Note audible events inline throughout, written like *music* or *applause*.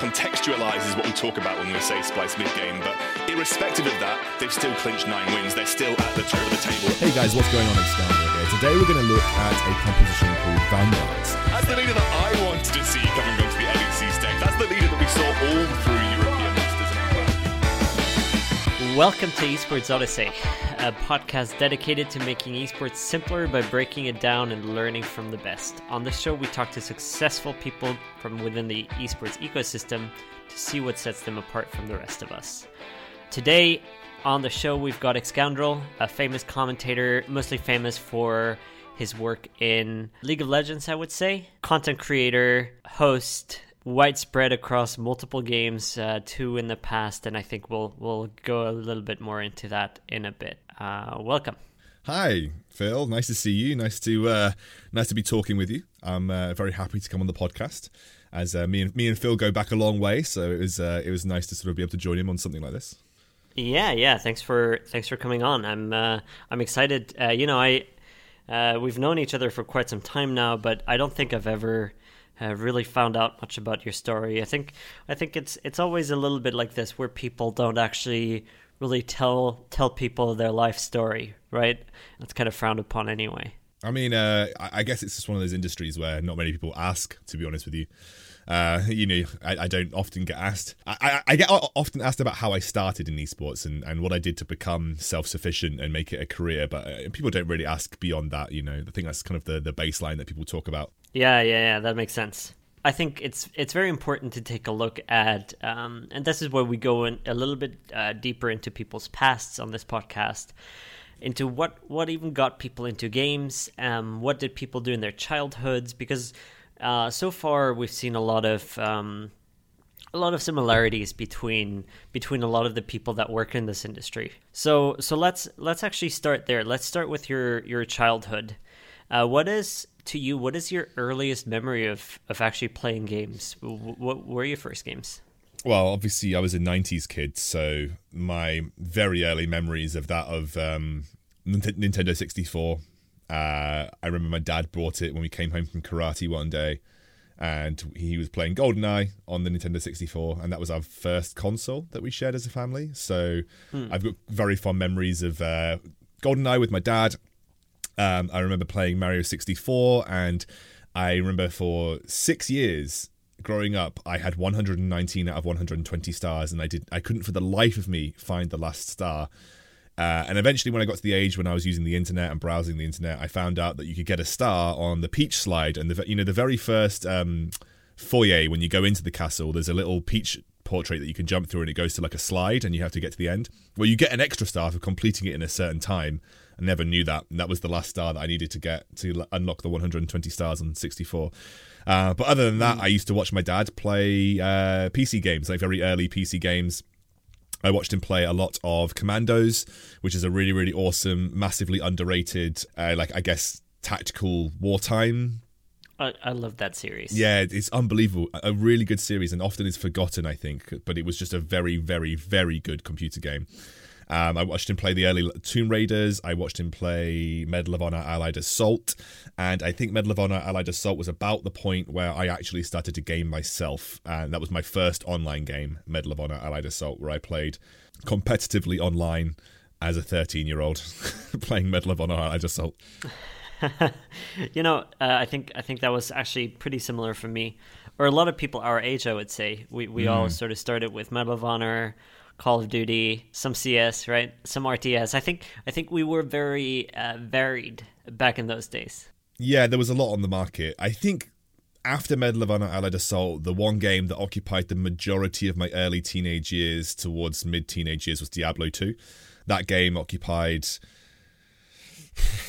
contextualises what we talk about when we say Splice mid game. But irrespective of that, they've still clinched nine wins. They're still at the top of the table. Hey guys, what's going on? It's Scoundrel here. Today we're going to look at a composition called Vanguards. That's the leader that I wanted to see coming onto the LEC stage. That's the leader that we saw all through European Masters and Welcome to Esports Odyssey, a podcast dedicated to making esports simpler by breaking it down and learning from the best. On this show, we talk to successful people from within the esports ecosystem to see what sets them apart from the rest of us. Today on the show, we've got Excoundrel, a famous commentator, mostly famous for his work in League of Legends, I would say. Content creator, host, widespread across multiple games, uh, two in the past, and I think we'll we'll go a little bit more into that in a bit. Uh, welcome. Hi, Phil. Nice to see you. Nice to uh, nice to be talking with you. I'm uh, very happy to come on the podcast, as uh, me and me and Phil go back a long way. So it was uh, it was nice to sort of be able to join him on something like this. Yeah, yeah. Thanks for thanks for coming on. I'm uh, I'm excited. Uh, you know, I uh, we've known each other for quite some time now, but I don't think I've ever uh, really found out much about your story. I think I think it's it's always a little bit like this, where people don't actually really tell tell people their life story, right? It's kind of frowned upon anyway. I mean, uh, I I guess it's just one of those industries where not many people ask. To be honest with you, uh, you know, I, I don't often get asked. I, I, I get often asked about how I started in esports and, and what I did to become self sufficient and make it a career, but uh, people don't really ask beyond that. You know, I think that's kind of the the baseline that people talk about. Yeah, yeah, yeah. That makes sense. I think it's it's very important to take a look at, um, and this is where we go in a little bit uh, deeper into people's pasts on this podcast, into what what even got people into games, um, what did people do in their childhoods, because uh, so far we've seen a lot of um, a lot of similarities between between a lot of the people that work in this industry. So so let's let's actually start there. Let's start with your your childhood. Uh, what is to you? What is your earliest memory of of actually playing games? What, were your first games? Well, obviously, I was a '90s kid, so my very early memories of that of um, Nintendo 64. Uh, I remember my dad brought it when we came home from karate one day, and he was playing GoldenEye on the Nintendo 64, and that was our first console that we shared as a family. So I've got very fond memories of uh, GoldenEye with my dad. Um, I remember playing Mario 64, and I remember for six years growing up, I had 119 out of 120 stars, and I did I couldn't for the life of me find the last star. Uh, and eventually, when I got to the age when I was using the internet and browsing the internet, I found out that you could get a star on the Peach slide, and the you know the very first um, foyer when you go into the castle, there's a little Peach portrait that you can jump through, and it goes to like a slide, and you have to get to the end. Well, you get an extra star for completing it in a certain time. I never knew that, and that was the last star that I needed to get to unlock the 120 stars on 64. Uh, but other than that, I used to watch my dad play uh, PC games, like very early PC games. I watched him play a lot of Commandos, which is a really, really awesome, massively underrated, uh, like I guess tactical wartime. I, I love that series. Yeah, it's unbelievable. A really good series, and often is forgotten, I think. But it was just a very, very, very good computer game. Um, I watched him play the early Tomb Raiders. I watched him play Medal of Honor Allied Assault. And I think Medal of Honor Allied Assault was about the point where I actually started to game myself. And that was my first online game, Medal of Honor Allied Assault, where I played competitively online as a 13 year old *laughs* playing Medal of Honor Allied Assault. *laughs* you know, uh, I think I think that was actually pretty similar for me, or a lot of people our age. I would say we we all sort of started with Medal of Honor, Call of Duty, some CS, right? Some RTS. I think I think we were very uh, varied back in those days. Yeah, there was a lot on the market. I think after Medal of Honor Allied Assault, the one game that occupied the majority of my early teenage years towards mid teenage years was Diablo 2. That game occupied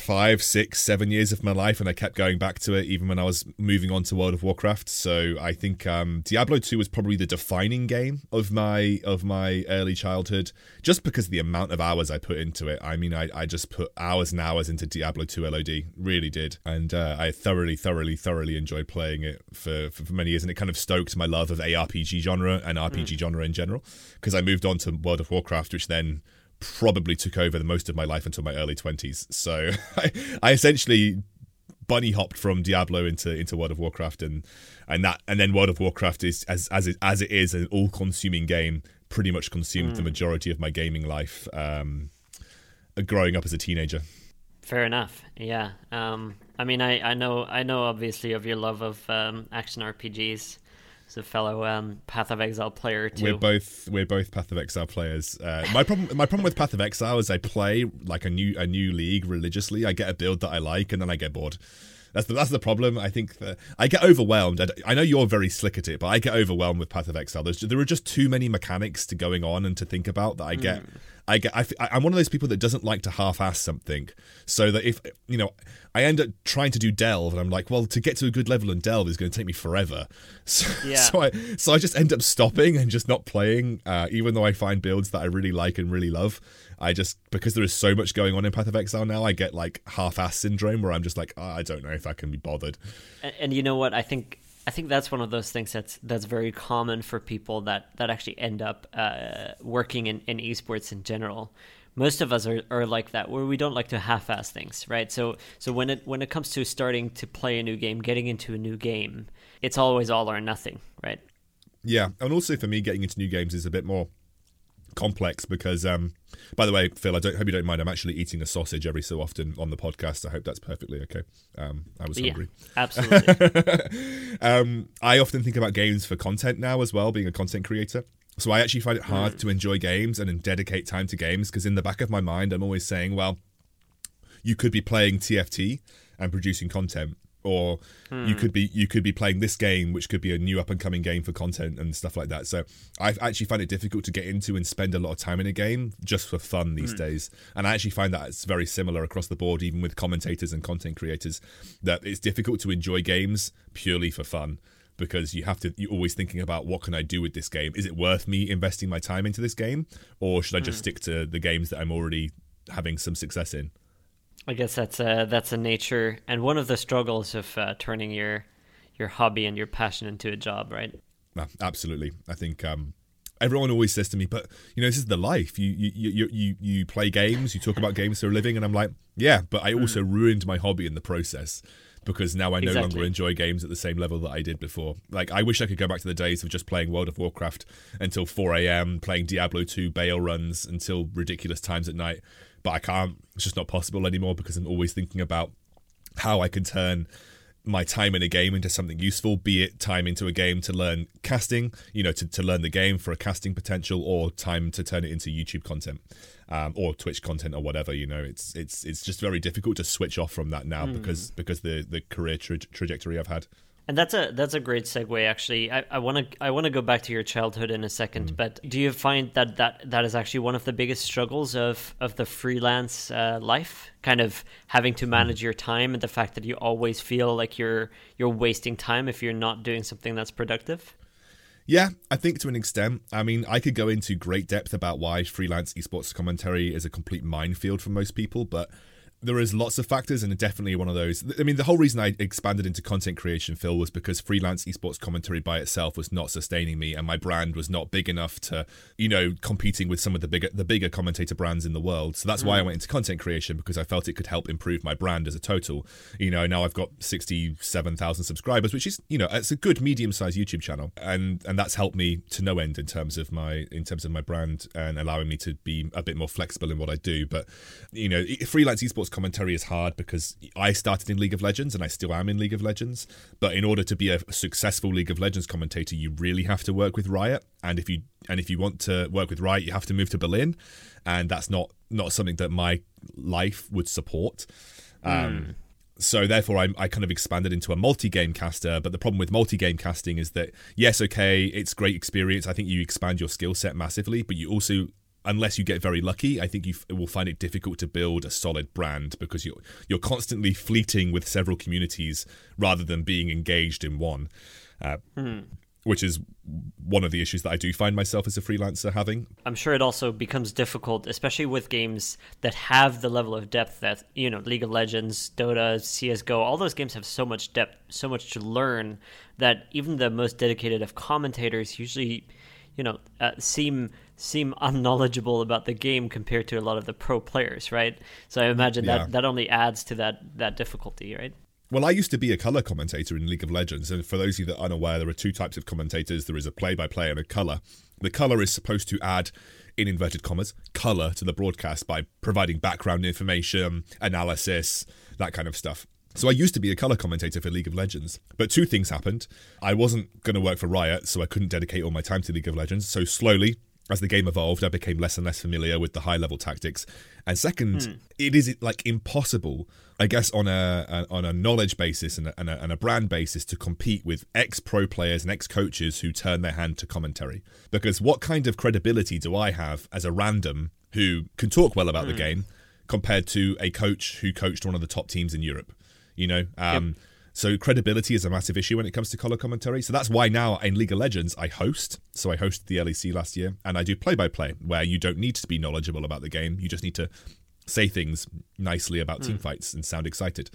five, six, seven years of my life, and I kept going back to it even when I was moving on to World of Warcraft. So I think um, Diablo 2 was probably the defining game of my of my early childhood, just because of the amount of hours I put into it. I mean, I, I just put hours and hours into Diablo 2 LOD, really did, and uh, I thoroughly, thoroughly, thoroughly enjoyed playing it for, for for many years, and it kind of stoked my love of ARPG genre and RPG genre in general, because I moved on to World of Warcraft, which then probably took over the most of my life until my early 20s. So *laughs* I, I essentially bunny hopped from Diablo into into World of Warcraft, and and that and then World of Warcraft is as as it, as it is an all consuming game. Pretty much consumed mm. the majority of my gaming life. Um, growing up as a teenager. Fair enough. Yeah. Um, I mean, I, I know I know obviously of your love of um, action RPGs as a fellow um, Path of Exile player too. We're both we're both Path of Exile players. Uh, my problem my problem with Path of Exile is I play like a new a new league religiously. I get a build that I like and then I get bored. That's the that's the problem. I think that I get overwhelmed. I, I, know you're very slick at it, but I get overwhelmed with Path of Exile. There's, there are just too many mechanics to going on and to think about that I get. Mm. I get. I, I'm one of those people that doesn't like to half-ass something. So that if you know, I end up trying to do delve, and I'm like, well, to get to a good level in delve is going to take me forever. *laughs* So, yeah. so I so I just end up stopping and just not playing, uh, even though I find builds that I really like and really love. I just because there is so much going on in Path of Exile now, I get like half-ass syndrome where I'm just like, oh, I don't know if I can be bothered. And, and, you know what? I think I think that's one of those things that's that's very common for people that that actually end up uh, working in, in esports in general. Most of us are, are like that, where we don't like to half-ass things, right? So so when it when it comes to starting to play a new game, getting into a new game, it's always all or nothing, right? Yeah, and also for me, getting into new games is a bit more complex because um by the way phil i don't hope you don't mind. I'm actually eating a sausage every so often on the podcast. I hope that's perfectly okay. Um i was hungry. absolutely. *laughs* Um i often think about games for content now as well being a content creator. So i actually find it hard mm. to enjoy games and dedicate time to games because in the back of my mind i'm always saying well you could be playing tft and producing content or hmm. you could be you could be playing this game which could be a new up and coming game for content and stuff like that so i actually find it difficult to get into and spend a lot of time in a game just for fun these hmm. days and i actually find that it's very similar across the board even with commentators and content creators that it's difficult to enjoy games purely for fun because you have to you're always thinking about what can I do with this game? Is it worth me investing my time into this game or should I just hmm. stick to the games that I'm already having some success in? I guess that's a that's a nature and one of the struggles of uh, turning your your hobby and your passion into a job, right? absolutely. I think um, everyone always says to me, "But you know, this is the life. You you you you you play games. You talk about games for a living." And I'm like, "Yeah, but I also mm. ruined my hobby in the process." Because now I no exactly. longer enjoy games at the same level that I did before. Like, I wish I could go back to the days of just playing World of Warcraft until 4 a.m., playing Diablo 2 Baal runs until ridiculous times at night but I can't. It's just not possible anymore because I'm always thinking about how I can turn my time in a game into something useful, be it time into a game to learn casting, you know, to, to learn the game for a casting potential, or time to turn it into YouTube content, um, or Twitch content, or whatever. You know, it's it's it's just very difficult to switch off from that now mm. because because the the career tra- trajectory I've had. And that's a that's a great segue. Actually, I want to I want to go back to your childhood in a second. Mm. But do you find that, that that is actually one of the biggest struggles of of the freelance uh, life? Kind of having to manage mm. your time and the fact that you always feel like you're you're wasting time if you're not doing something that's productive. Yeah, I think to an extent. I mean, I could go into great depth about why freelance esports commentary is a complete minefield for most people, but there is lots of factors and definitely one of those i mean the whole reason i expanded into content creation phil was because freelance esports commentary by itself was not sustaining me and my brand was not big enough to you know competing with some of the bigger the bigger commentator brands in the world so that's mm. why i mm. went into content creation because i felt it could help improve my brand as a total you know now i've got 67000 subscribers which is you know it's a good medium sized youtube channel and and that's helped me to no end in terms of my in terms of my brand and allowing me to be a bit more flexible in what i do but you know freelance esports commentary is hard because I started in League of Legends and I still am in League of Legends. But in order to be a successful League of Legends commentator, you really have to work with Riot. And if you and if you want to work with Riot, you have to move to Berlin, and that's not not something that my life would support. Um, mm. So therefore, I, I kind of expanded into a multi-game caster. But the problem with multi-game casting is that yes, okay, it's great experience. I think you expand your skill set massively, but you also unless you get very lucky, I think you will find it difficult to build a solid brand because you're you're constantly fleeting with several communities rather than being engaged in one. Uh, hmm. Which is one of the issues that I do find myself as a freelancer having. I'm sure it also becomes difficult, especially with games that have the level of depth that, you know, League of Legends, Dota, CSGO, all those games have so much depth, so much to learn that even the most dedicated of commentators usually, you know, uh, seem seem unknowledgeable about the game compared to a lot of the pro players, right? So I imagine yeah. that that only adds to that that difficulty, right? Well, I used to be a color commentator in League of Legends, and for those of you that are unaware, there are two types of commentators. There is a play-by-play and a color. The color is supposed to add, in inverted commas, color to the broadcast by providing background information, analysis, that kind of stuff. So I used to be a color commentator for League of Legends, but two things happened. I wasn't going to work for Riot, so I couldn't dedicate all my time to League of Legends. So slowly, as the game evolved, I became less and less familiar with the high level tactics. And second, mm. it is like impossible, I guess, on a, on a knowledge basis and a, and, a, and a brand basis to compete with ex pro players and ex coaches who turn their hand to commentary. Because what kind of credibility do I have as a random who can talk well about mm. the hmm. game compared to a coach who coached one of the top teams in Europe? You know, um, yep. So credibility is a massive issue when it comes to color commentary. So that's why now in League of Legends I host. So I hosted the LEC last year, and I do play by play, where you don't need to be knowledgeable about the game. You just need to say things nicely about mm. team fights and sound excited.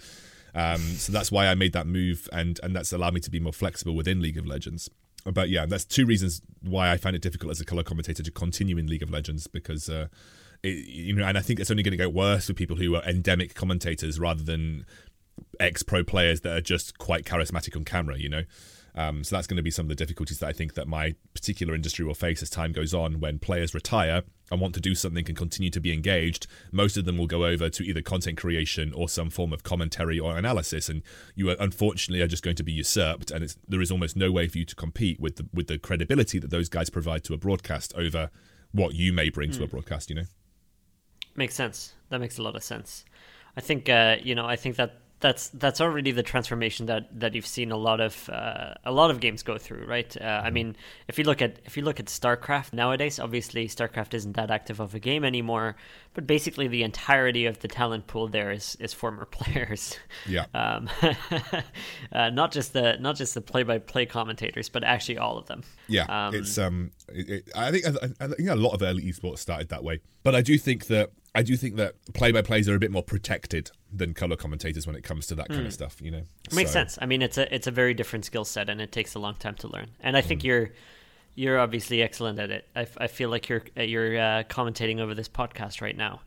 Um, so that's why I made that move, and and that's allowed me to be more flexible within League of Legends. But yeah, that's two reasons why I find it difficult as a color commentator to continue in League of Legends because. Uh, it, you know, and I think it's only going to get worse for people who are endemic commentators rather than ex pro players that are just quite charismatic on camera, you know. Um, so that's going to be some of the difficulties that I think that my particular industry will face as time goes on. When players retire and want to do something and continue to be engaged, most of them will go over to either content creation or some form of commentary or analysis, and you are unfortunately are just going to be usurped. And there is almost no way for you to compete with the with the credibility that those guys provide to a broadcast over what you may bring mm. to a hmm. broadcast. You know, makes sense. That makes a lot of sense. I think uh, you know. I think that that's that's already the transformation that that you've seen a lot of uh, a lot of games go through, right? Uh, I mm-hmm. mean, if you look at if you look at StarCraft nowadays, obviously StarCraft isn't that active of a game anymore, but basically the entirety of the talent pool there is is former *laughs* players. Yeah. Um, *laughs* uh, not just the not just the play by play commentators, but actually all of them. Yeah, um, it's um, it, it, I think I, I think a lot of early esports started that way, but I do think that I do think that play-by-plays are a bit more protected than color commentators when it comes to that kind mm. of hmm. stuff. You know, it makes so. sense. I mean, it's a it's a very different skill set, and it takes a long time to learn. And I think mm. you're you're obviously excellent at it. I, I feel like you're you're uh, commentating over this podcast right now.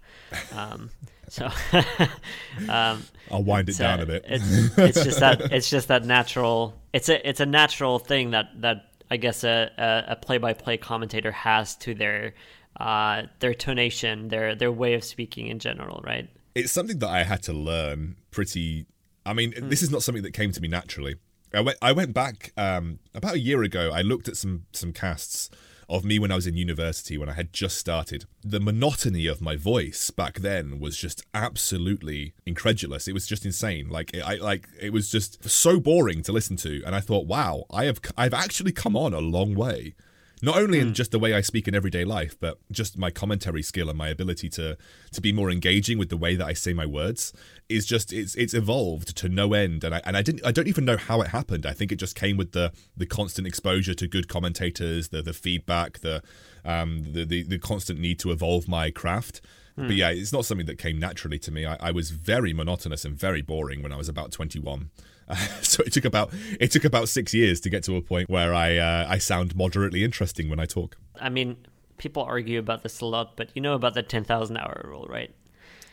Um, *laughs* so *laughs* um, I'll wind it down uh, a bit. it's, it's just that *laughs* it's just that natural. It's a it's a natural thing that that I guess a a, a play-by-play commentator has to their uh, their tonation, their their way of speaking in general, right? It's something that I had to learn pretty. I mean, mm. this is not something that came to me naturally. I went I went back um, about a year ago. I looked at some some casts of me when I was in university when I had just started. The monotony of my voice back then was just absolutely incredulous. It was just insane. Like I like it was just so boring to listen to and I thought, "Wow, I have I've actually come on a long way." Not only mm. in hmm. just the way I speak in everyday life, but just my commentary skill and my ability to to be more engaging with the way that I say my words is just it's it's evolved to no end. And I and I didn't I don't even know how it happened. I think it just came with the the constant exposure to good commentators, the the feedback, the um the the, the constant need to evolve my craft. But yeah, it's not something that came naturally to me. I, I was very monotonous and very boring when I was about twenty one. *laughs* so it took about it took about six years to get to a point where I uh, I sound moderately interesting when I talk. I mean, people argue about this a lot, but you know about the ten thousand hour rule, right?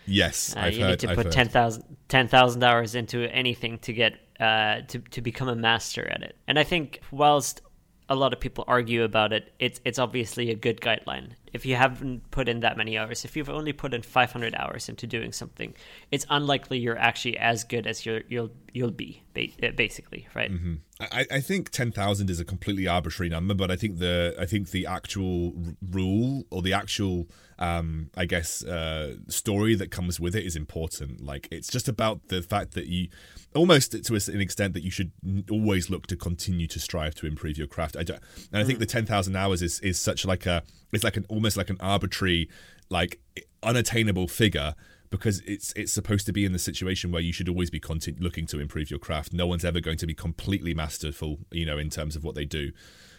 Yes, uh, you heard, need to I've put 10,000 10, hours into anything to get uh, to to become a master at it. And I think whilst a lot of people argue about it, it's it's obviously a good guideline. If you haven't put in that many hours, if you've only put in 500 hours into doing something, it's unlikely you're actually as good as you you'll you'll be basically, right? Mm-hmm. I, I think 10,000 is a completely arbitrary number, but I think the I think the actual r- rule or the actual um, I guess uh, story that comes with it is important. Like it's just about the fact that you almost to an extent that you should always look to continue to strive to improve your craft. I don't, and I think mm. the ten thousand hours is is such like a it's like an almost like an arbitrary like unattainable figure because it's it's supposed to be in the situation where you should always be content, looking to improve your craft. No one's ever going to be completely masterful, you know, in terms of what they do.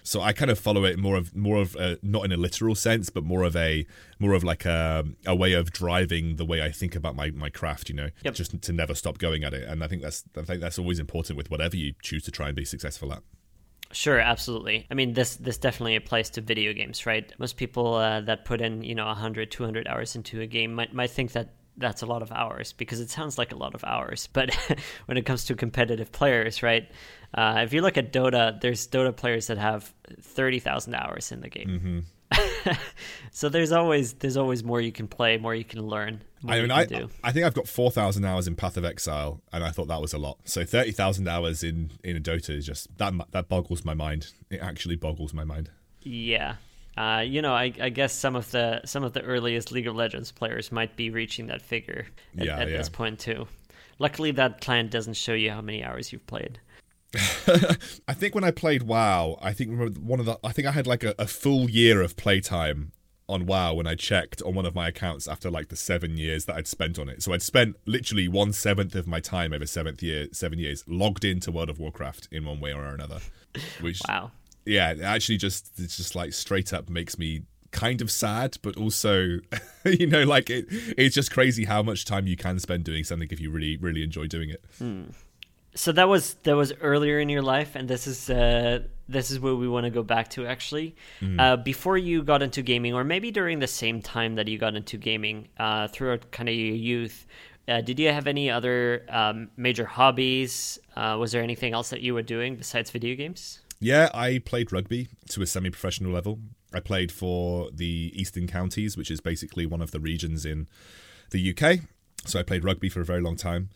So I kind of follow it more of more of a, not in a literal sense, but more of a more of like a a way of driving the way I think about my my craft. You know, yep. just to never stop going at it. And I think that's I think that's always important with whatever you choose to try and be successful at. Sure, absolutely. I mean, this this definitely applies to video games, right? Most people uh, that put in, you know, 100, 200 hours into a game might might think that that's a lot of hours because it sounds like a lot of hours. But *laughs* when it comes to competitive players, right? Uh, if you look at Dota, there's Dota players that have thirty thousand hours in the game. Mm-hmm. *laughs* so there's always there's always more you can play, more you can learn. I mean, I, do. I think I've got four thousand hours in Path of Exile, and I thought that was a lot. So thirty thousand hours in in a Dota is just that that boggles my mind. It actually boggles my mind. Yeah, uh, you know, I, I, guess some of the some of the earliest League of Legends players might be reaching that figure at, yeah, at yeah. this point too. Luckily, that client doesn't show you how many hours you've played. *laughs* I think when I played WoW, I think one of the I think I had like a, a full year of playtime on WoW when I checked on one of my accounts after like the seven years that I'd spent on it. So I'd spent literally one seventh of my time over seventh year seven years logged into World of Warcraft in one way or another. Which wow yeah, it actually just it's just like straight up makes me kind of sad, but also, *laughs* you know, like it it's just crazy how much time you can spend doing something if you really really enjoy doing it. Hmm. So that was that was earlier in your life, and this is uh, this is where we want to go back to actually. Mm. Uh, before you got into gaming, or maybe during the same time that you got into gaming, uh, throughout kind of your youth, uh, did you have any other um, major hobbies? Uh, was there anything else that you were doing besides video games? Yeah, I played rugby to a semi professional level. I played for the Eastern Counties, which is basically one of the regions in the UK. So I played rugby for a very long time.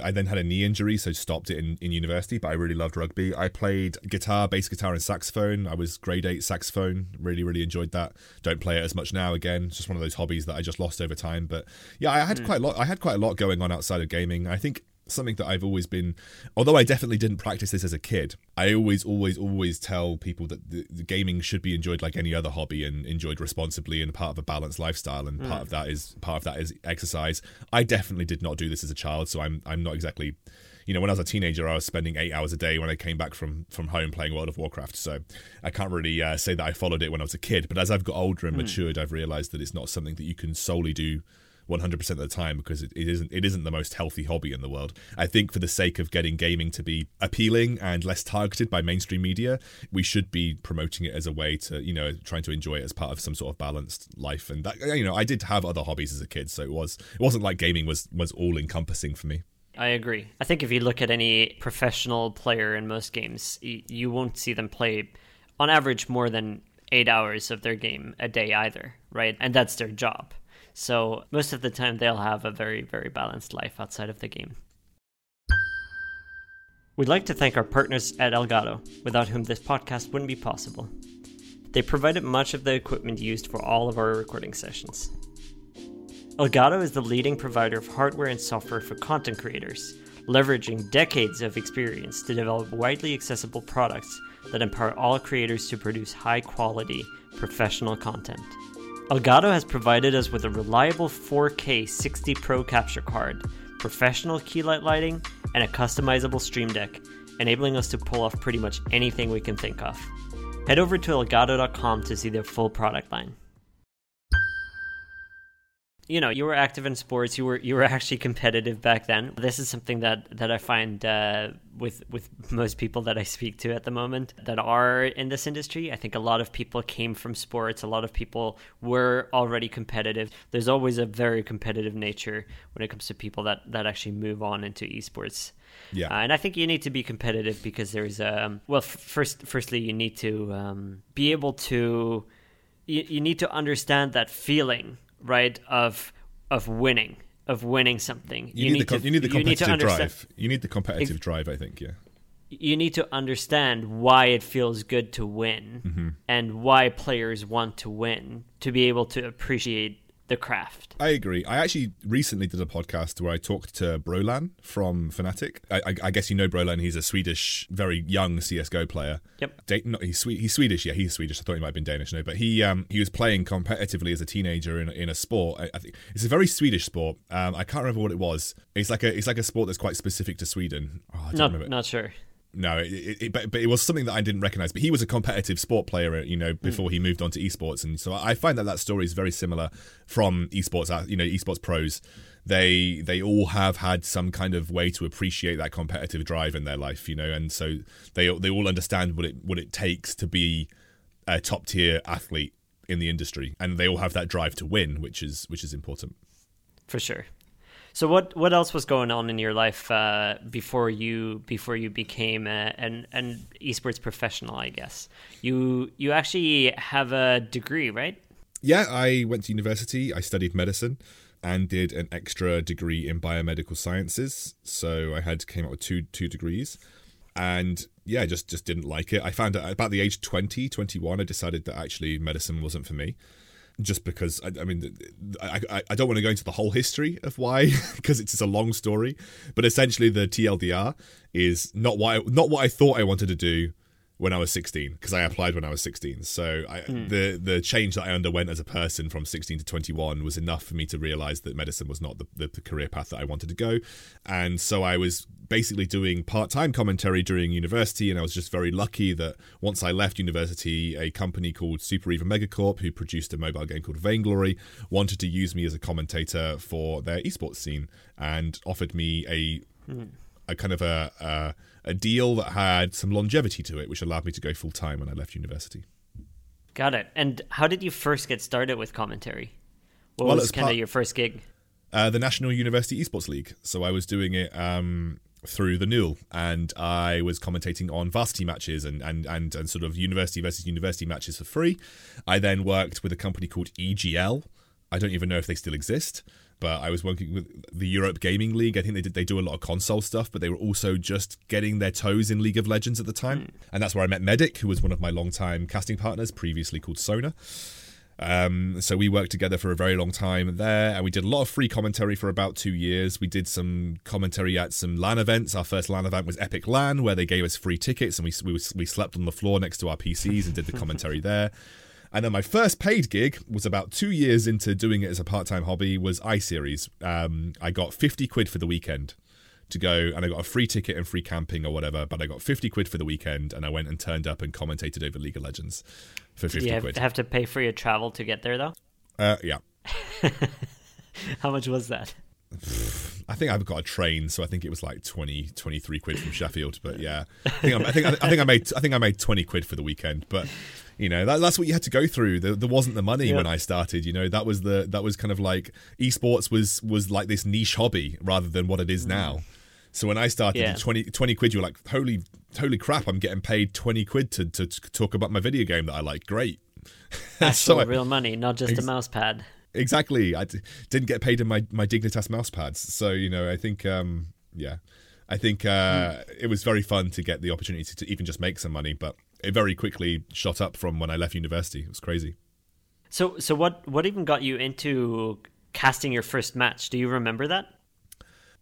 I then had a knee injury, so stopped it in, in university, but I really loved rugby. I played guitar, bass guitar, and saxophone. I was grade eight saxophone. Really, really enjoyed that. Don't play it as much now again. It's just one of those hobbies that I just lost over time. But yeah, I had mm. quite a lot I had quite a lot going on outside of gaming. I think something that I've always been, although I definitely didn't practice this as a kid, I always, always, always tell people that the, the gaming should be enjoyed like any other hobby and enjoyed responsibly and part of a balanced lifestyle. And mm. part of that is part of that is exercise. I definitely did not do this as a child, so I'm I'm not exactly. You know, when I was a teenager, I was spending eight hours a day when I came back from from home playing World of Warcraft. So I can't really uh, say that I followed it when I was a kid. But as I've got older and mm. matured, I've realised that it's not something that you can solely do 100% of the time because it, it isn't it isn't the most healthy hobby in the world. I think for the sake of getting gaming to be appealing and less targeted by mainstream media, we should be promoting it as a way to, you know, trying to enjoy it as part of some sort of balanced life and that you know, I did have other hobbies as a kid, so it was it wasn't like gaming was was all encompassing for me. I agree. I think if you look at any professional player in most games, you won't see them play on average more than 8 hours of their game a day either, right? And that's their job. So most of the time, they'll have a very, very balanced life outside of the game. We'd like to thank our partners at Elgato, without whom this podcast wouldn't be possible. They provided much of the equipment used for all of our recording sessions. Elgato is the leading provider of hardware and software for content creators, leveraging decades of experience to develop widely accessible products that empower all creators to produce high quality, professional content. Elgato has provided us with a reliable 4K 60 Pro capture card, professional keylight lighting, and a customizable Stream Deck, enabling us to pull off pretty much anything we can think of. Head over to elgato.com to see their full product line you know you were active in sports you were you were *laughs* actually competitive back then. This is something that that i find uh, with with most people that i speak to at the moment that are in this industry. I think a lot of people came from sports. A lot of people were already competitive. There's always a very competitive nature when it comes to people that that actually move on into esports. Yeah. Uh, and i think you need to be competitive because there's um well f- first firstly you need to um, be able to you, you need to understand that feeling right of of winning of winning something. You, you need, need, the, to, you need the competitive need drive. You need the competitive drive i think yeah. You need to understand why it feels good to win mm-hmm. and why players want to win to be able to appreciate the craft. I agree. I actually recently did a podcast where I talked to Brollan from Fnatic. I, I, I guess you know Brollan. He's a Swedish, very young CS:GO player. Yep. Da- no, he's he's Swedish. Yeah, he's Swedish. I thought he might have been Danish. No, but he um he was playing competitively as a teenager in in a sport. I, I think it's a very Swedish sport. Um, I can't remember what it was. It's like a it's like a sport that's quite specific to Sweden. Oh, not not sure no, it, it, but, but it was something that I didn't recognize. But he was a competitive sport player, you know, before mm. he moved on to esports, and so I find that that story is very similar from esports. Uh, you know, esports pros, they they all have had some kind of way to appreciate that competitive drive in their life, you know, and so they they all understand what it what it takes to be a top tier athlete in the industry, and they all have that drive to win, which is which is important. For sure. So what what else was going on in your life uh, before you before you became a, an an esports professional? I guess you you actually have a degree, right? Yeah, I went to university. I studied medicine and did an extra degree in biomedical sciences. So I had came up with two two degrees. And yeah, just just didn't like it. I found out about the age 20, 21, I decided that actually medicine wasn't for me. Just because I, I mean, I, I, don't want to go into the whole history of why, *laughs* because it's just a long story. But essentially, the TLDR is not what not what I thought I wanted to do when I was 16 because I applied when I was 16. So I, mm. the the change that I underwent as a person from 16 to 21 was enough for me to realize that medicine was not the, the, the career path that I wanted to go. And so I was basically doing part-time commentary during university and I was just very lucky that once I left university a company called Super Evil Megacorp who produced a mobile game called Vainglory wanted to use me as a commentator for their esports scene and offered me a mm. a kind of a, a a deal that had some longevity to it, which allowed me to go full time when I left university. Got it. And how did you first get started with commentary? What well, was kind of your first gig? Uh, the National University Esports League. So I was doing it um, through the NUL, and I was commentating on varsity matches and, and, and, and sort of university versus university matches for free. I then worked with a company called EGL. I don't even know if they still exist but I was working with the Europe Gaming League. I think they did they do a lot of console stuff, but they were also just getting their toes in League of Legends at the time, mm. and that's where I met Medic, who was one of my long-time casting partners, previously called Sona. Um, so we worked together for a very long time there, and we did a lot of free commentary for about two years. We did some commentary at some LAN events. Our first LAN event was Epic LAN, where they gave us free tickets, and we we, we slept on the floor next to our PCs and did the commentary *laughs* there. And then my first paid gig was about two years into doing it as a part time hobby was iSeries. Um, I got 50 quid for the weekend to go and I got a free ticket and free camping or whatever, but I got 50 quid for the weekend and I went and turned up and commentated over League of Legends for 50 Did you have, quid. have to pay for your travel to get there though? Uh, yeah. *laughs* How much was that? *laughs* I think I've got a train, so I think it was like 20, 23 quid from Sheffield. But yeah, I think, I think, I think I made I think I made twenty quid for the weekend. But you know that, that's what you had to go through there, there wasn't the money yeah. when i started you know that was the that was kind of like esports was was like this niche hobby rather than what it is mm. now so when i started yeah. 20, 20 quid you're like holy holy crap i'm getting paid 20 quid to, to, to talk about my video game that i like great *laughs* actual so real money not just ex- a mouse pad exactly I d- didn't get paid in my my dignitas mouse pads so you know i think um yeah I think uh, mm. it was very fun to get the opportunity to, to even just make some money, but it very quickly shot up from when I left university. It was crazy. So, so what what even got you into casting your first match? Do you remember that?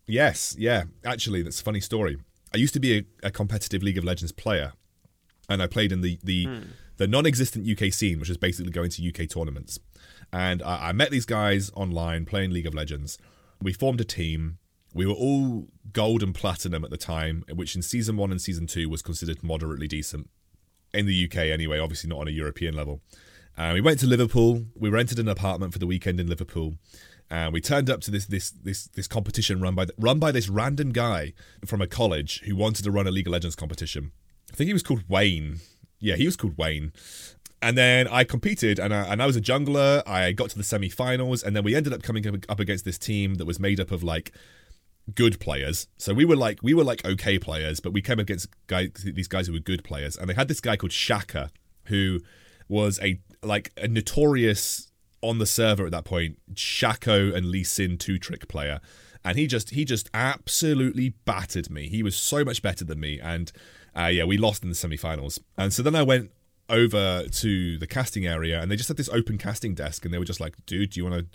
Yes, yeah. Actually, that's a funny story. I used to be a, a competitive League of Legends player, and I played in the the, hmm. the non-existent UK scene, which is basically going to UK tournaments. And I, I met these guys online playing League of Legends. We formed a team. We were all gold and platinum at the time, which in season one and season two was considered moderately decent in the UK anyway, obviously not on a European level. Uh, we went to Liverpool. We rented an apartment for the weekend in Liverpool, and we turned up to this this this this competition run by run by this random guy from a college who wanted to run a League of Legends competition. I think he was called Wayne. Yeah, he was called Wayne. And then I competed, and I, and I was a jungler. I got to the semi-finals, and then we ended up coming up against this team that was made up of like good players. So we were like we were like okay players, but we came against guys these guys who were good players, and they had this guy called Shaka who was a like a notorious on the server at that point Shaco and Lee Sin two trick player, and he just he just absolutely battered me. He was so much better than me, and uh, yeah, we lost in the semi-finals. And so then I went over to the casting area, and they just had this open casting desk, and they were just like, "Dude, do you want to do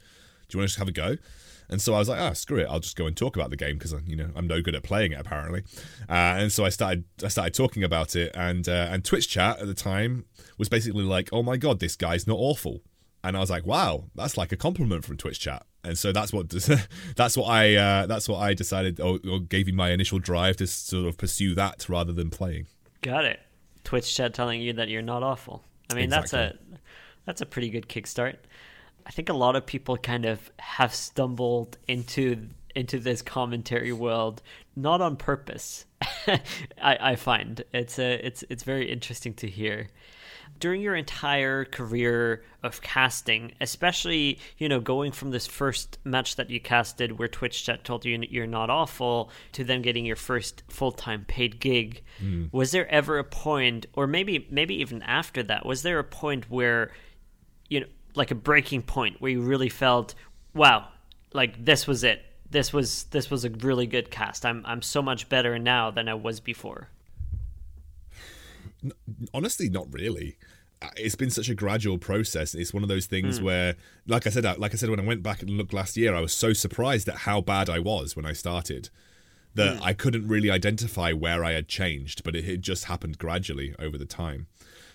you want to just have a go?" And so I was like, ah, screw it, I'll just go and talk about the game because you know I'm no good at playing it apparently. Uh, and so I started I started talking about it, and uh, and Twitch chat at the time was basically like, oh my god, this guy's not awful. And I was like, wow, that's like a compliment from Twitch chat. And so that's what *laughs* that's what I uh, that's what I decided or, or gave me my initial drive to sort of pursue that rather than playing. Got it. Twitch chat telling you that you're not awful. I mean, exactly. that's a that's a pretty good kickstart. I think a lot of people kind of have stumbled into into this commentary world not on purpose. *laughs* I, I find it's a it's it's very interesting to hear during your entire career of casting, especially you know going from this first match that you casted where Twitch chat told you you're not awful to then getting your first full time paid gig, mm. was there ever a point, or maybe maybe even after that, was there a point where you know like a breaking point where you really felt, wow, like this was it. This was this was a really good cast. I'm I'm so much better now than I was before honestly, not really. Uh, it's been such a gradual process. It's one of those things mm. where, like I said, uh, like I said, when I went back and looked last year, I was so surprised at how bad I was when I started that mm. I couldn't really identify where I had changed, but it had just happened gradually over the time.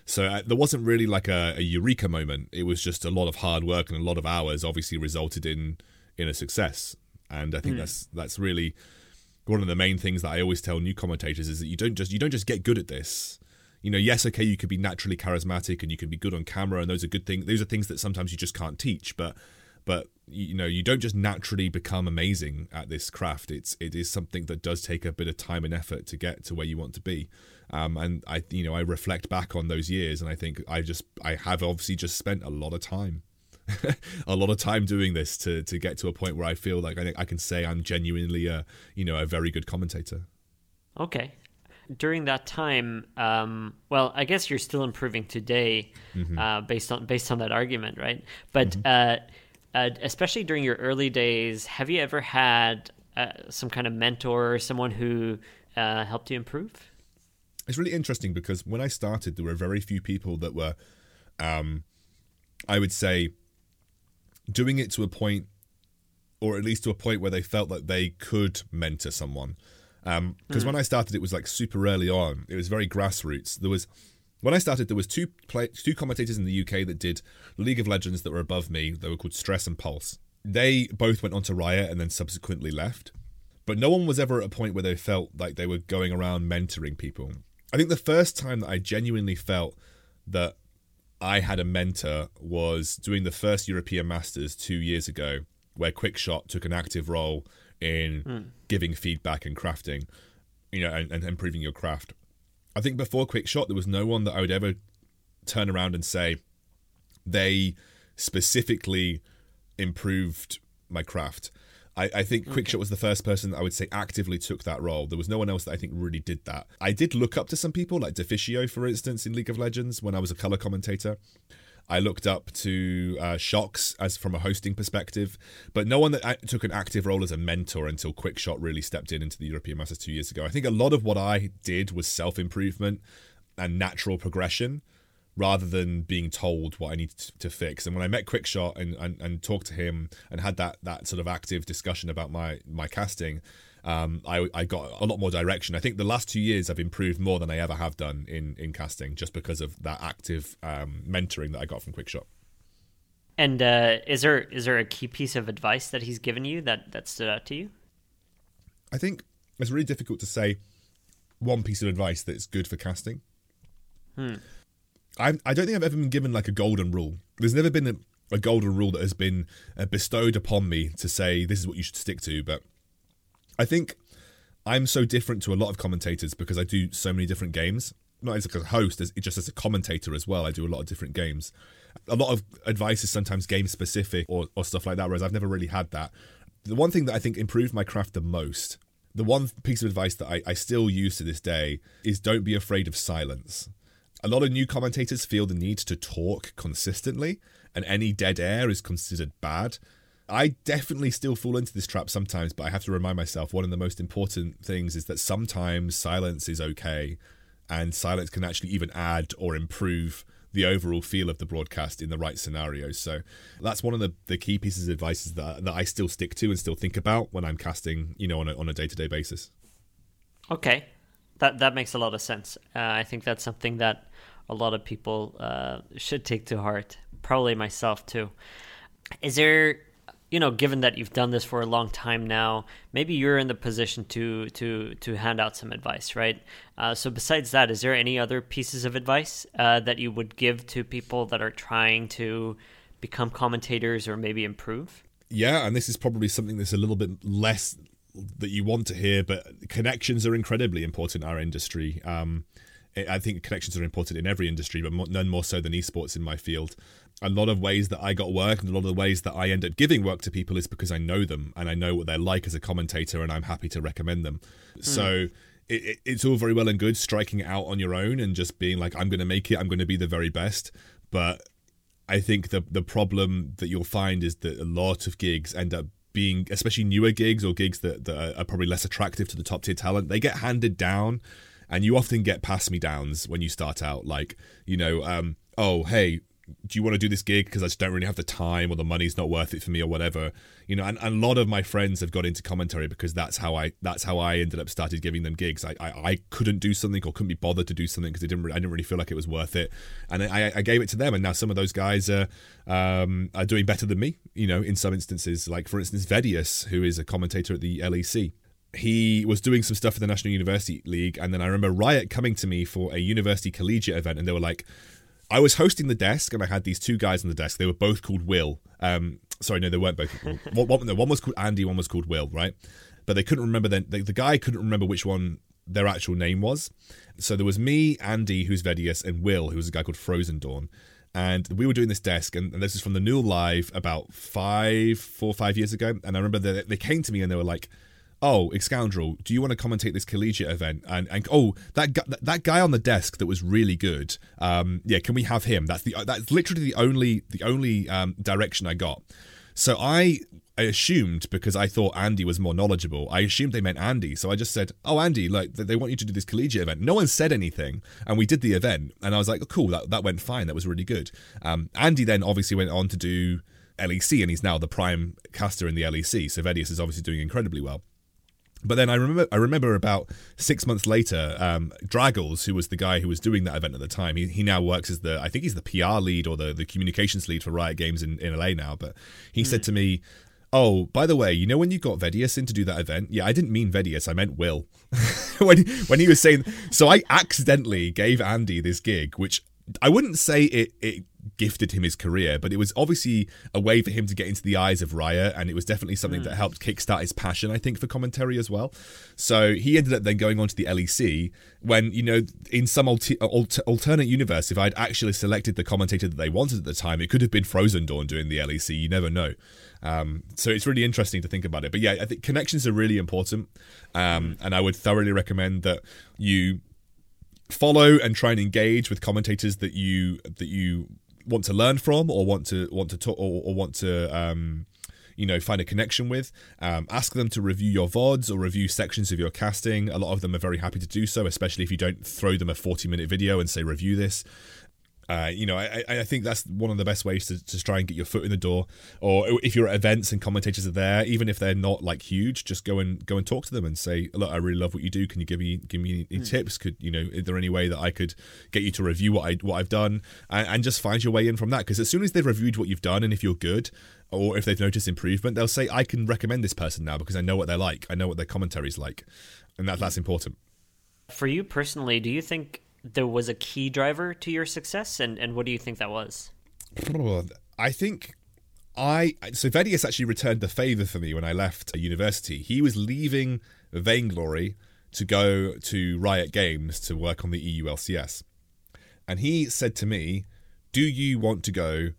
So uh, there wasn't really like a, a, eureka moment. It was just a lot of hard work and a lot of hours, obviously resulted in in a success. And I think mm. that's that's really one of the main things that I always tell new commentators is that you don't just you don't just get good at this you know, yes, okay, you could be naturally charismatic and you can be good on camera, and those are good things. Those are things that sometimes you just can't teach, but but you know you don't just naturally become amazing at this craft. It's it is something that does take a bit of time and effort to get to where you want to be. Um, and i you know i reflect back on those years and i think i just i have obviously just spent a lot of time *laughs* a lot of time doing this to to get to a point where i feel like i, I can say i'm genuinely a you know a very good commentator. Okay during that time, um, well, I guess you're still improving today, mm-hmm. uh, based on based on that argument, right? But mm-hmm. uh, uh, especially during your early days, have you ever had uh, some kind of mentor or someone who uh, helped you improve? It's really interesting because when I started, there were very few people that were, um, I would say, doing it to a point, or at least to a point where they felt that they could mentor someone because um, mm. when I started, it was like super early on. It was very grassroots. There was when I started, there was two play, two commentators in the UK that did League of Legends that were above me. They were called Stress and Pulse. They both went on to Riot and then subsequently left. But no one was ever at a point where they felt like they were going around mentoring people. I think the first time that I genuinely felt that I had a mentor was doing the first European Masters two years ago, where Quickshot took an active role in mm. giving feedback and crafting, you know, and, and improving your craft. I think before Quickshot, there was no one that I would ever turn around and say they specifically improved my craft. I, I think okay. Quickshot was the first person that I would say actively took that role. There was no one else that I think really did that. I did look up to some people, like Deficio, for instance, in League of Legends when I was a color commentator. I looked up to uh, Sjokz as from a hosting perspective, but no one that took an active role as a mentor until Quickshot really stepped in into the European Masters two years ago. I think a lot of what I did was self improvement and natural progression rather than being told what I needed to fix. And when I met Quickshot and, and, and talked to him and had that that sort of active discussion about my my casting, um, I, I got a lot more direction. I think the last two years I've improved more than I ever have done in, in casting just because of that active um, mentoring that I got from Quickshot. And uh, is there is there a key piece of advice that he's given you that, that stood out to you? I think it's really difficult to say one piece of advice that's good for casting. Hmm. I I don't think I've ever been given like a golden rule. There's never been a, a golden rule that has been uh, bestowed upon me to say this is what you should stick to. But I think I'm so different to a lot of commentators because I do so many different games. Not as a host, as just as a commentator as well. I do a lot of different games. A lot of advice is sometimes game specific or, or stuff like that, whereas I've never really had that. The one thing that I think improved my craft the most, the one piece of advice that I, I still use to this day, is don't be afraid of silence. A lot of new commentators feel the need to talk consistently, and any dead air is considered bad. I definitely still fall into this trap sometimes, but I have to remind myself one of the most important things is that sometimes silence is okay, and silence can actually even add or improve the overall feel of the broadcast in the right scenarios. So that's one of the, the key pieces of advice that, that I still stick to and still think about when I'm casting, you know, on a, on a day-to-day basis. Okay. That, that makes a lot of sense. Uh, I think that's something that a lot of people uh, should take to heart. Probably myself too. Is there you know, given that you've done this for a long time now, maybe you're in the position to to to hand out some advice, right? Uh, so, besides that, is there any other pieces of advice uh, that you would give to people that are trying to become commentators or maybe improve? Yeah, and this is probably something that's a little bit less that you want to hear, but connections are incredibly important in our industry. Um, I think connections are important in every industry, but none more so than esports in my field. A lot of ways that I got work and a lot of the ways that I end up giving work to people is because I know them and I know what they're like as a commentator, and I'm happy to recommend them. Mm. So it, it's all very well and good striking out on your own and just being like, I'm going to make it, I'm going to be the very best. But I think the the problem that you'll find is that a lot of gigs end up being, especially newer gigs or gigs that, that are probably less attractive to the top tier talent, they get handed down. And you often get pass me downs when you start out. Like, you know, um, oh, hey, do you want to do this gig? Because I just don't really have the time or the money's not worth it for me or whatever. You know and, and, a lot of my friends have got into commentary because that's how I that's how I ended up started giving them gigs. I I, I couldn't do something or couldn't be bothered to do something because I didn't I didn't really feel like it was worth it. And I, I gave it to them and now some of those guys are um, are doing better than me you know in some instances. Like for instance Vedius who is a commentator at the LEC he was doing some stuff for the National University League, and then I remember Riot coming to me for a university collegiate event, and they were like, I was hosting the desk and I had these two guys on the desk. They were both called Will. Um, sorry, no, they weren't both. one, one, one was called Andy, one was called Will, right? But they couldn't remember then. The, the, guy couldn't remember which one their actual name was. So there was me, Andy, who's Vedius, and Will, who was a guy called Frozen Dawn. And we were doing this desk, and, this is from the New Live about five, four, five years ago. And I remember they came to me and they were like, oh, Scoundrel, do you want to commentate this collegiate event? And and oh, that guy, that guy on the desk that was really good. Um, yeah, can we have him? That's the that's literally the only the only um, direction I got. So I I assumed because I thought Andy was more knowledgeable. I assumed they meant Andy, so I just said, "Oh, Andy, like they want you to do this collegiate event." No one said anything, and we did the event, and I was like, oh, "Cool, that that went fine. That was really good." Um, Andy then obviously went on to do LEC, and he's now the prime caster in the LEC. So Vedius is obviously doing incredibly well. But then I remember, I remember about six months later, um, Draggles, who was the guy who was doing that event at the time, he, he now works as the, I think he's the PR lead or the, the communications lead for Riot Games in, in LA now. But he mm. said to me, "Oh, by the way, you know when you got Vedius in to do that event? Yeah, I didn't mean Vedius, I meant Will." *laughs* when when he was saying, so I accidentally gave Andy this gig, which I wouldn't say it it gifted him his career, but it was obviously a way for him to get into the eyes of Riot, and it was definitely something mm. that helped kickstart his passion, I think, for commentary as well. So he ended up then going on to the LEC when, you know, in some alter- alter- alternate universe, if I'd actually selected the commentator that they wanted at the time, it could have been Frozen Dawn doing the LEC. You never know. Um, so it's really interesting to think about it. But yeah, I think connections are really important, um, mm. and I would thoroughly recommend that you follow and try and engage with commentators that you that you want to learn from or want to want to talk or, or want to um, you know find a connection with um, ask them to review your vods or review sections of your casting. A lot of them are very happy to do so especially if you don't throw them a 40 minute video and say review this uh, you know, I, I think that's one of the best ways to, to try and get your foot in the door. Or if you're at events and commentators are there, even if they're not like huge, just go and go and talk to them and say, "Look, I really love what you do. Can you give me give me any mm. tips? Could you know, is there any way that I could get you to review what I what I've done and, and just find your way in from that? Because as soon as they've reviewed what you've done and if you're good, or if they've noticed improvement, they'll say, "I can recommend this person now because I know what they're like. I know what their commentary's like," and that that's important. For you personally, do you think there was a key driver to your success, and and what do you think that was? I think I so Vedius actually returned the favor for me when I left university. He was leaving Vainglory to go to Riot Games to work on the EU LCS, and he said to me, "Do you want to go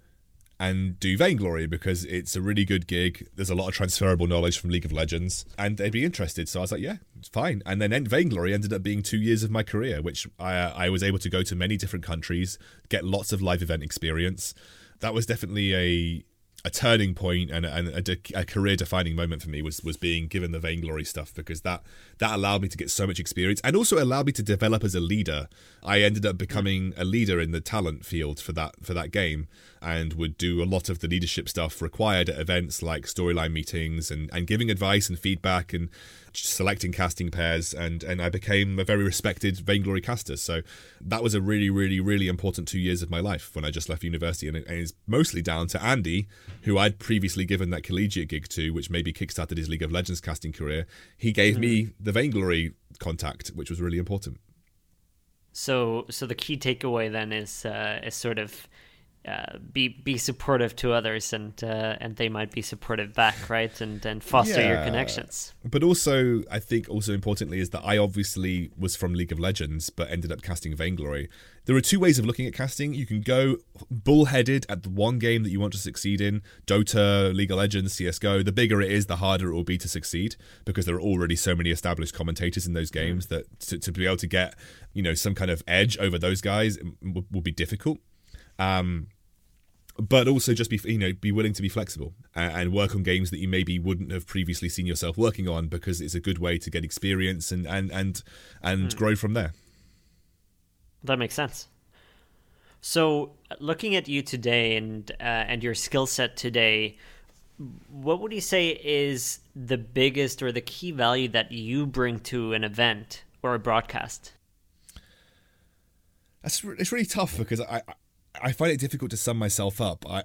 and do Vainglory because it's a really good gig. There's a lot of transferable knowledge from League of Legends, and they'd be interested. So I was like, yeah, fine. And then Vainglory ended up being two years of my career, which I, I was able to go to many different countries, get lots of live event experience. That was definitely a a turning point and, a, a career defining moment for me was was being given the vainglory stuff because that that allowed me to get so much experience and also allowed me to develop as a leader. I ended up becoming a leader in the talent field for that for that game and would do a lot of the leadership stuff required at events like storyline meetings and, and giving advice and feedback and selecting casting pairs and and I became a very respected Vainglory caster. So that was a really really really important two years of my life when I just left university, and, it, and it's mostly down to Andy, who I'd previously given that collegiate gig to, which maybe kickstarted his League of Legends casting career. He gave mm-hmm. me the Vainglory contact, which was really important. So so the key takeaway then is uh, is sort of uh, be be supportive to others, and uh, and they might be supportive back, right? And and foster your connections. But also, I think also importantly is that I obviously was from League of Legends, but ended up casting Vainglory. There are two ways of looking at casting. You can go bullheaded at the one game that you want to succeed in Dota, League of Legends, CSGO. The bigger it is, the harder it will be to succeed because there are already so many established commentators in those games that to, to be able to get, you know, some kind of edge over those guys will, will be difficult. Um, but also just be you know be willing to be flexible and, and work on games that you maybe wouldn't have previously seen yourself working on because it's a good way to get experience and and and and grow from there. That makes sense. So, looking at you today and uh, and your skill set today, what would you say is the biggest or the key value that you bring to an event or a broadcast? That's it's really tough because I I- find it difficult to sum myself up. I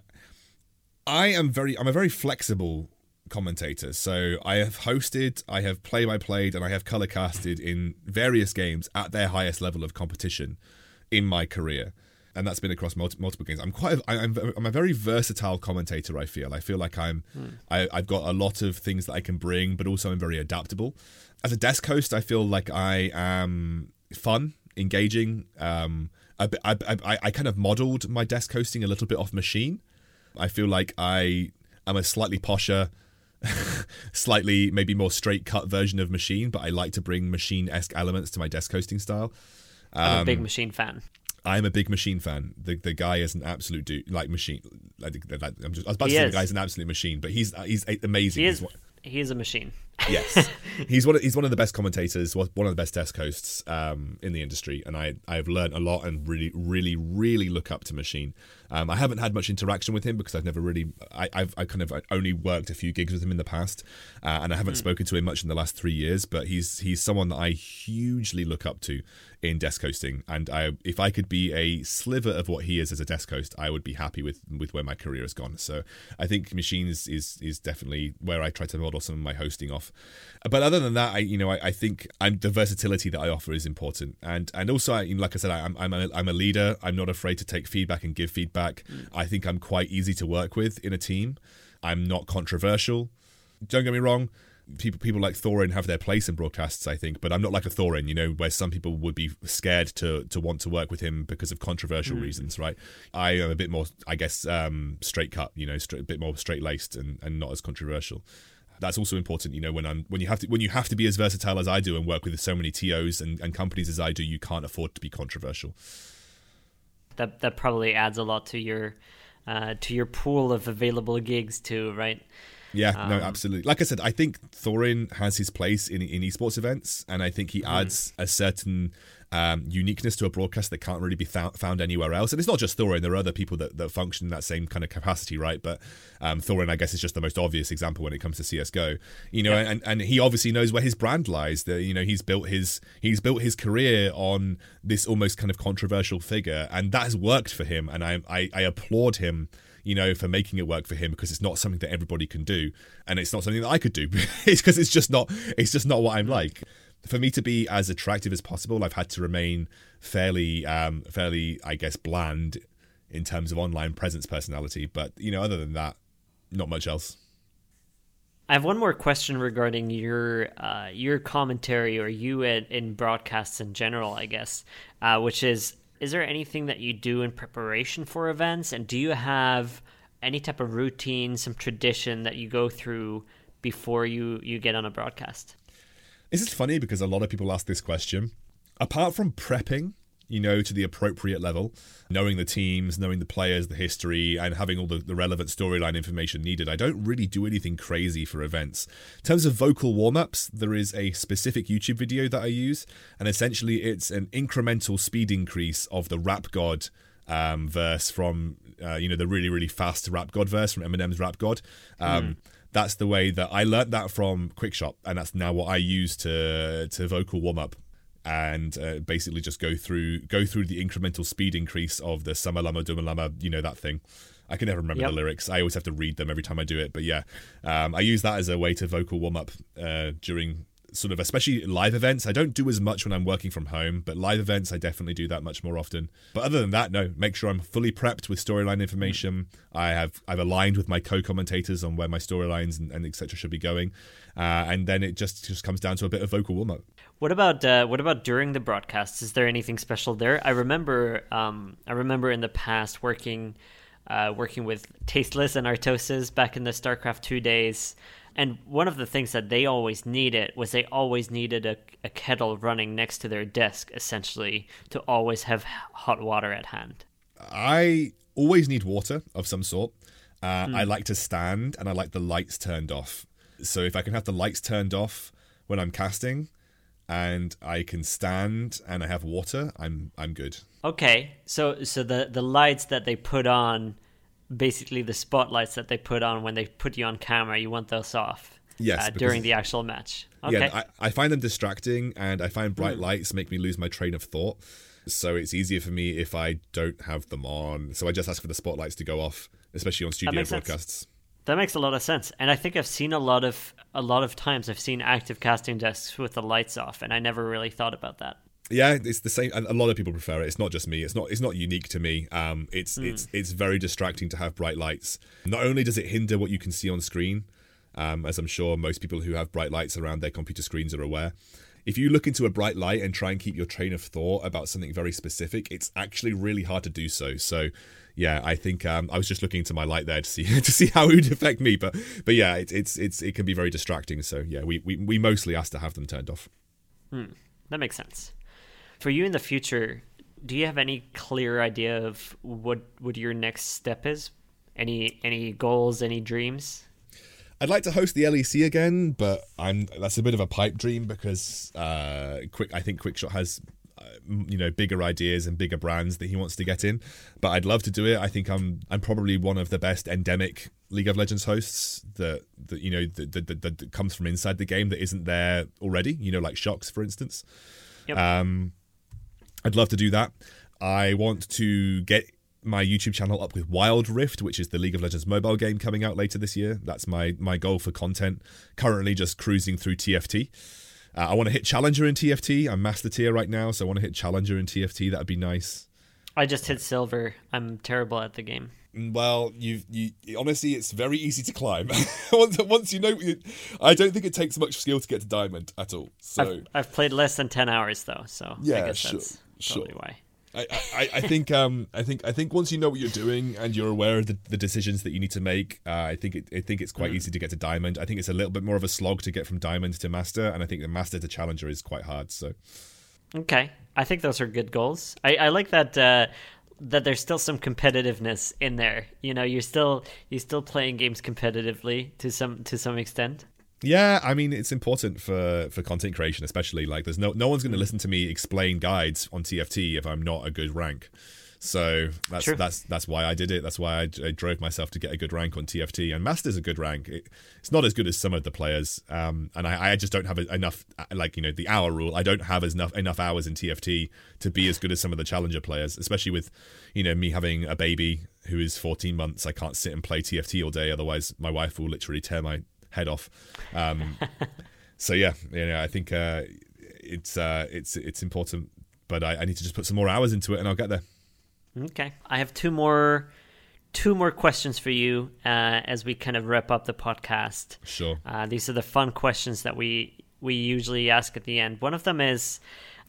I am very I'm a very flexible commentator. So I have hosted, I have play by played, and I have color casted in various games at their highest level of competition in my career. And that's been across multi- multiple games. I'm quite, a, I'm, I'm a very versatile commentator. I feel. I feel like I'm, I, I've got a lot of things that I can bring, but also I'm very adaptable. As a desk host, I feel like I am fun, engaging. Um, I, I, I, I kind of modeled my desk hosting a little bit off machine. I feel like I am a slightly posher, *laughs* slightly maybe more straight cut version of machine, but I like to bring machine esque elements to my desk hosting style. I'm a Um, big machine fan. I'm a big machine fan. The the guy is an absolute dude, like machine. Like, like, I'm just, I was about to He say is. the guy's an absolute machine, but he's he's amazing. He He's is one- he is a machine. Yes, *laughs* he's one. Of, he's one of the best commentators, one of the best desk hosts um, in the industry, and I I've learned a lot and really really really look up to Machine. Um, I haven't had much interaction with him because I've never really I, I've I kind of only worked a few gigs with him in the past, uh, and I haven't spoken to him much in the last three years. But he's he's someone that I hugely look up to in desk hosting, and I if I could be a sliver of what he is as a desk host, I would be happy with with where my career has gone. So I think Machines is is definitely where I try to model some of my hosting off. But other than that, I you know I, I think I'm the versatility that I offer is important, and and also I, like I said, I'm I'm a, I'm a leader. I'm not afraid to take feedback and give feedback. I think I'm quite easy to work with in a team. I'm not controversial. Don't get me wrong. People people like Thorin have their place in broadcasts, I think, but I'm not like a Thorin, you know, where some people would be scared to to want to work with him because of controversial reasons, right? I am a bit more, I guess, um, straight cut, you know, straight, a bit more straight laced and, and not as controversial. That's also important, you know, when I'm when you have to when you have to be as versatile as I do and work with so many TOs and, and companies as I do, you can't afford to be controversial. That that probably adds a lot to your uh, to your pool of available gigs too, right? Yeah, no, Um, absolutely. Like I said, I think Thorin has his place in in esports events, and I think he adds a certain um, uniqueness to a broadcast that can't really be thou- found anywhere else. And it's not just Thorin; there are other people that, that function in that same kind of capacity, right? But um, Thorin, I guess, is just the most obvious example when it comes to CS:GO. You know, and and he obviously knows where his brand lies. That you know, he's built his he's built his career on this almost kind of controversial figure, and that has worked for him. And I I, I applaud him you know, for making it work for him because it's not something that everybody can do, and it's not something that I could do. it's *laughs* because it's just not, it's just not what I'm like. For me to be as attractive as possible, I've had to remain fairly, um, fairly, I guess, bland in terms of online presence personality. But you know, other than that, not much else. I have one more question regarding your uh, your commentary or you in, in broadcasts in general, I guess, uh, which is is there anything that you do in preparation for events, and do you have any type of routine, some tradition that you go through before you you get on a broadcast? This is funny because a lot of people ask this question. Apart from prepping, you know, to the appropriate level, knowing the teams, knowing the players, the history, and having all the, the relevant storyline information needed, I don't really do anything crazy for events. In terms of vocal warm ups, there is a specific YouTube video that I use, and essentially it's an incremental speed increase of the Rap God um, verse from, uh, you know, the really, really fast Rap God verse from Eminem's Rap God. Um, That's the way that I learnt that from Quickshot, and that's now what I use to to vocal warm up and uh, basically just go through go through the incremental speed increase of the Summer Lama Duma Lama, you know that thing. I can never remember Yep. the lyrics. I always have to read them every time I do it. But yeah, um, I use that as a way to vocal warm up uh, during sort of especially live events. I don't do as much when I'm working from home, but live events I definitely do that much more often. But other than that, no, make sure I'm fully prepped with storyline information. I have I've aligned with my co-commentators on where my storylines and, and etc. should be going, uh, and then it just just comes down to a bit of vocal warm up. What about uh, what about during the broadcasts? Is there anything special there? I remember um, I remember in the past working uh, working with Tasteless and Artosis back in the StarCraft two days. And one of the things that they always needed was they always needed a, a kettle running next to their desk, essentially, to always have hot water at hand. I always need water of some sort. Uh, I like to stand and I like the lights turned off. So if I can have the lights turned off when I'm casting and I can stand and I have water, I'm I'm good. Okay, so so the the lights that they put on, basically the spotlights that they put on when they put you on camera, you want those off. Yes, uh, during the actual match. Okay. Yeah, I, I find them distracting and I find bright lights make me lose my train of thought. So it's easier for me if I don't have them on. So I just ask for the spotlights to go off, especially on studio sense. broadcasts. That makes a lot of sense, and I think I've seen a lot of a lot of times I've seen active casting desks with the lights off, and I never really thought about that. Yeah, it's the same. A a lot of people prefer it. It's not just me. It's not. It's not unique to me. Um, it's it's it's very distracting to have bright lights. Not only does it hinder what you can see on screen, um, as I'm sure most people who have bright lights around their computer screens are aware. If you look into a bright light and try and keep your train of thought about something very specific, it's actually really hard to do so. So, yeah, I think um, I was just looking into my light there to see *laughs* to see how it would affect me. But but yeah, it's it's it's it can be very distracting. So yeah, we we, we mostly ask to have them turned off. That makes sense. For you in the future, do you have any clear idea of what what your next step is? Any any goals? Any dreams? I'd like to host the LEC again, but I'm that's a bit of a pipe dream because uh, quick. I think Quickshot has uh, you know bigger ideas and bigger brands that he wants to get in. But I'd love to do it. I think I'm I'm probably one of the best endemic League of Legends hosts that that you know that, that, that, that comes from inside the game that isn't there already. You know, like Sjokz for instance. Yep. Um, I'd love to do that. I want to get my YouTube channel up with Wild Rift, which is the League of Legends mobile game coming out later this year. That's my my goal for content. Currently, just cruising through TFT. Uh, I want to hit Challenger in TFT. I'm Master Tier right now, so I want to hit Challenger in TFT. That'd be nice. I just hit silver. I'm terrible at the game. Well, you you honestly, it's very easy to climb. *laughs* once once you know, I don't think it takes much skill to get to diamond at all. So I've, I've played less than ten hours though, so Yeah, sure, that's sure. why. I, I, I think um I think I think once you know what you're doing and you're aware of the, the decisions that you need to make, uh, I think it, I think it's quite easy to get to diamond. I think it's a little bit more of a slog to get from diamond to master, and I think the master to challenger is quite hard. So Okay, I think those are good goals. I, I like that uh, that there's still some competitiveness in there. You know, you're still you're still playing games competitively to some to some extent. Yeah, I mean it's important for for content creation, especially like there's no no one's going to listen to me explain guides on TFT if I'm not a good rank. So that's True. that's that's why I did it. That's why I, I drove myself to get a good rank on TFT. And Master's a good rank. It, it's not as good as some of the players, um, and I, I just don't have enough. Like you know, the hour rule. I don't have as enough enough hours in TFT to be as good as some of the challenger players. Especially with, you know, me having a baby who is 14 months. I can't sit and play TFT all day. Otherwise, my wife will literally tear my head off. Um, *laughs* so yeah, you know, I think uh, it's uh, it's it's important. But I, I need to just put some more hours into it, and I'll get there. Okay, I have two more two more questions for you uh, as we kind of wrap up the podcast. Sure. Uh, these are the fun questions that we we usually ask at the end. One of them is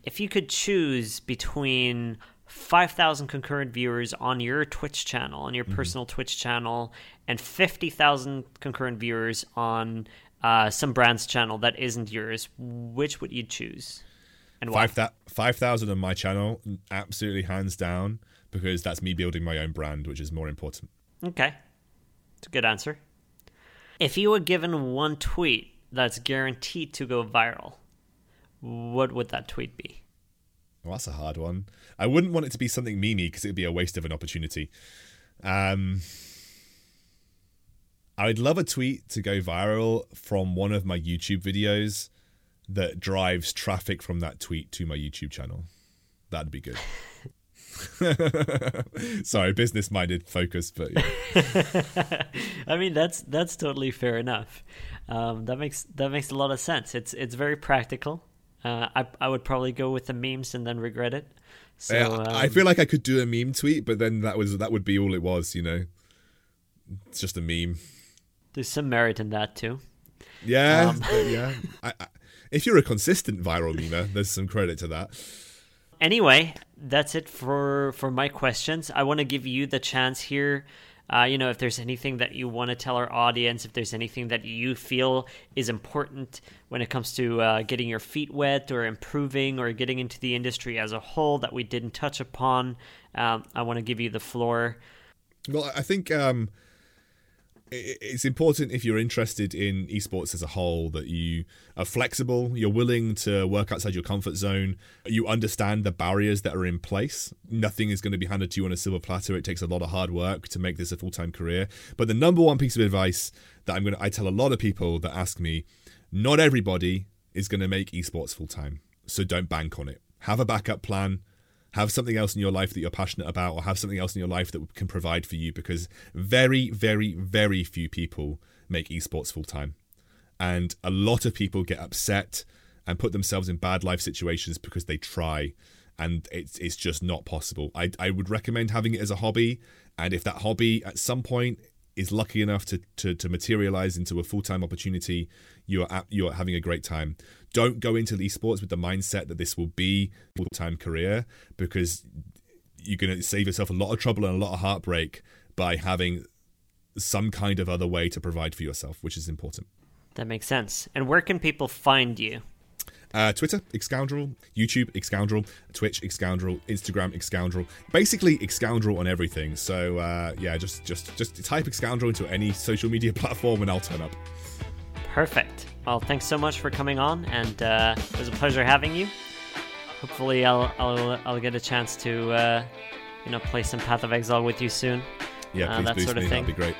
if you could choose between 5,000 concurrent viewers on your Twitch channel, on your personal Twitch channel, and 50,000 concurrent viewers on uh, some brand's channel that isn't yours, which would you choose? And why? Five five thousand on my channel, absolutely hands down, because that's me building my own brand, which is more important. Okay. It's a good answer. If you were given one tweet that's guaranteed to go viral, what would that tweet be? Well, that's a hard one. I wouldn't want it to be something memey because it would be a waste of an opportunity. Um, I would love a tweet to go viral from one of my YouTube videos that drives traffic from that tweet to my YouTube channel. That'd be good. *laughs* Sorry, business minded focus, but yeah. *laughs* I mean, that's that's totally fair enough. um, that makes that makes a lot of sense. It's it's very practical. Uh, I I would probably go with the memes and then regret it. So Yeah, um, I feel like I could do a meme tweet, but then that was that would be all it was, you know. It's just a meme. there's some merit in that too. Yeah, Um, yeah. *laughs* I, I, if you're a consistent viral memer, there's some credit to that. Anyway, that's it for for my questions. I want to give you the chance here. Uh, you know, if there's anything that you want to tell our audience, if there's anything that you feel is important when it comes to uh, getting your feet wet or improving or getting into the industry as a whole that we didn't touch upon, um, I want to give you the floor. Well, I think um, it's important if you're interested in esports as a whole that you are flexible, you're willing to work outside your comfort zone, you understand the barriers that are in place. Nothing is going to be handed to you on a silver platter. It takes a lot of hard work to make this a full time career. But the number one piece of advice that I'm going to, I tell a lot of people that ask me, not everybody is going to make esports full time. So don't bank on it. Have a backup plan have something else in your life that you're passionate about or have something else in your life that can provide for you because very very very few people make esports full time and a lot of people get upset and put themselves in bad life situations because they try and it's it's just not possible. I i would recommend having it as a hobby and if that hobby at some point is lucky enough to to, to materialize into a full-time opportunity you're at, you're having a great time don't go into esports with the mindset that this will be a full-time career because you're going to save yourself a lot of trouble and a lot of heartbreak by having some kind of other way to provide for yourself which is important That makes sense. And where can people find you? Uh, Twitter, Excoundrel, YouTube, Excoundrel, Twitch, Excoundrel, Instagram, Excoundrel. Basically, Excoundrel on everything. So uh, yeah, just just just type Excoundrel into any social media *laughs* platform and I'll turn up. Perfect. Well, thanks so much for coming on, and uh, it was a pleasure having you. Hopefully, I'll I'll, I'll get a chance to uh, you know play some Path of Exile with you soon. Yeah, Uh, please that boost sort of me. thing. That'd be great.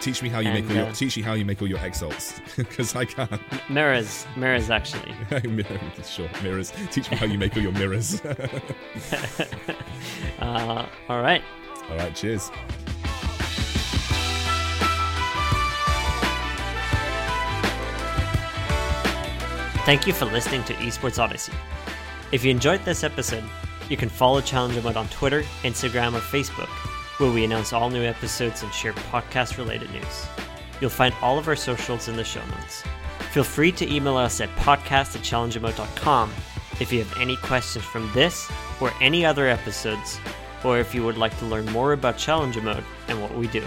Teach me how you make And, all your uh, teach me how you make all your exalts because *laughs* I can't. Mirrors, mirrors, actually. *laughs* sure, mirrors. Teach me how you make all your mirrors. *laughs* Uh, all right. all right, cheers. Thank you for listening to Esports Odyssey. If you enjoyed this episode, you can follow Challenger Mode on Twitter, Instagram, or Facebook, where we announce all new episodes and share podcast related news. You'll find all of our socials in the show notes. Feel free to email us at podcast at challengermode.com if you have any questions from this or any other episodes, or if you would like to learn more about Challenger Mode and what we do.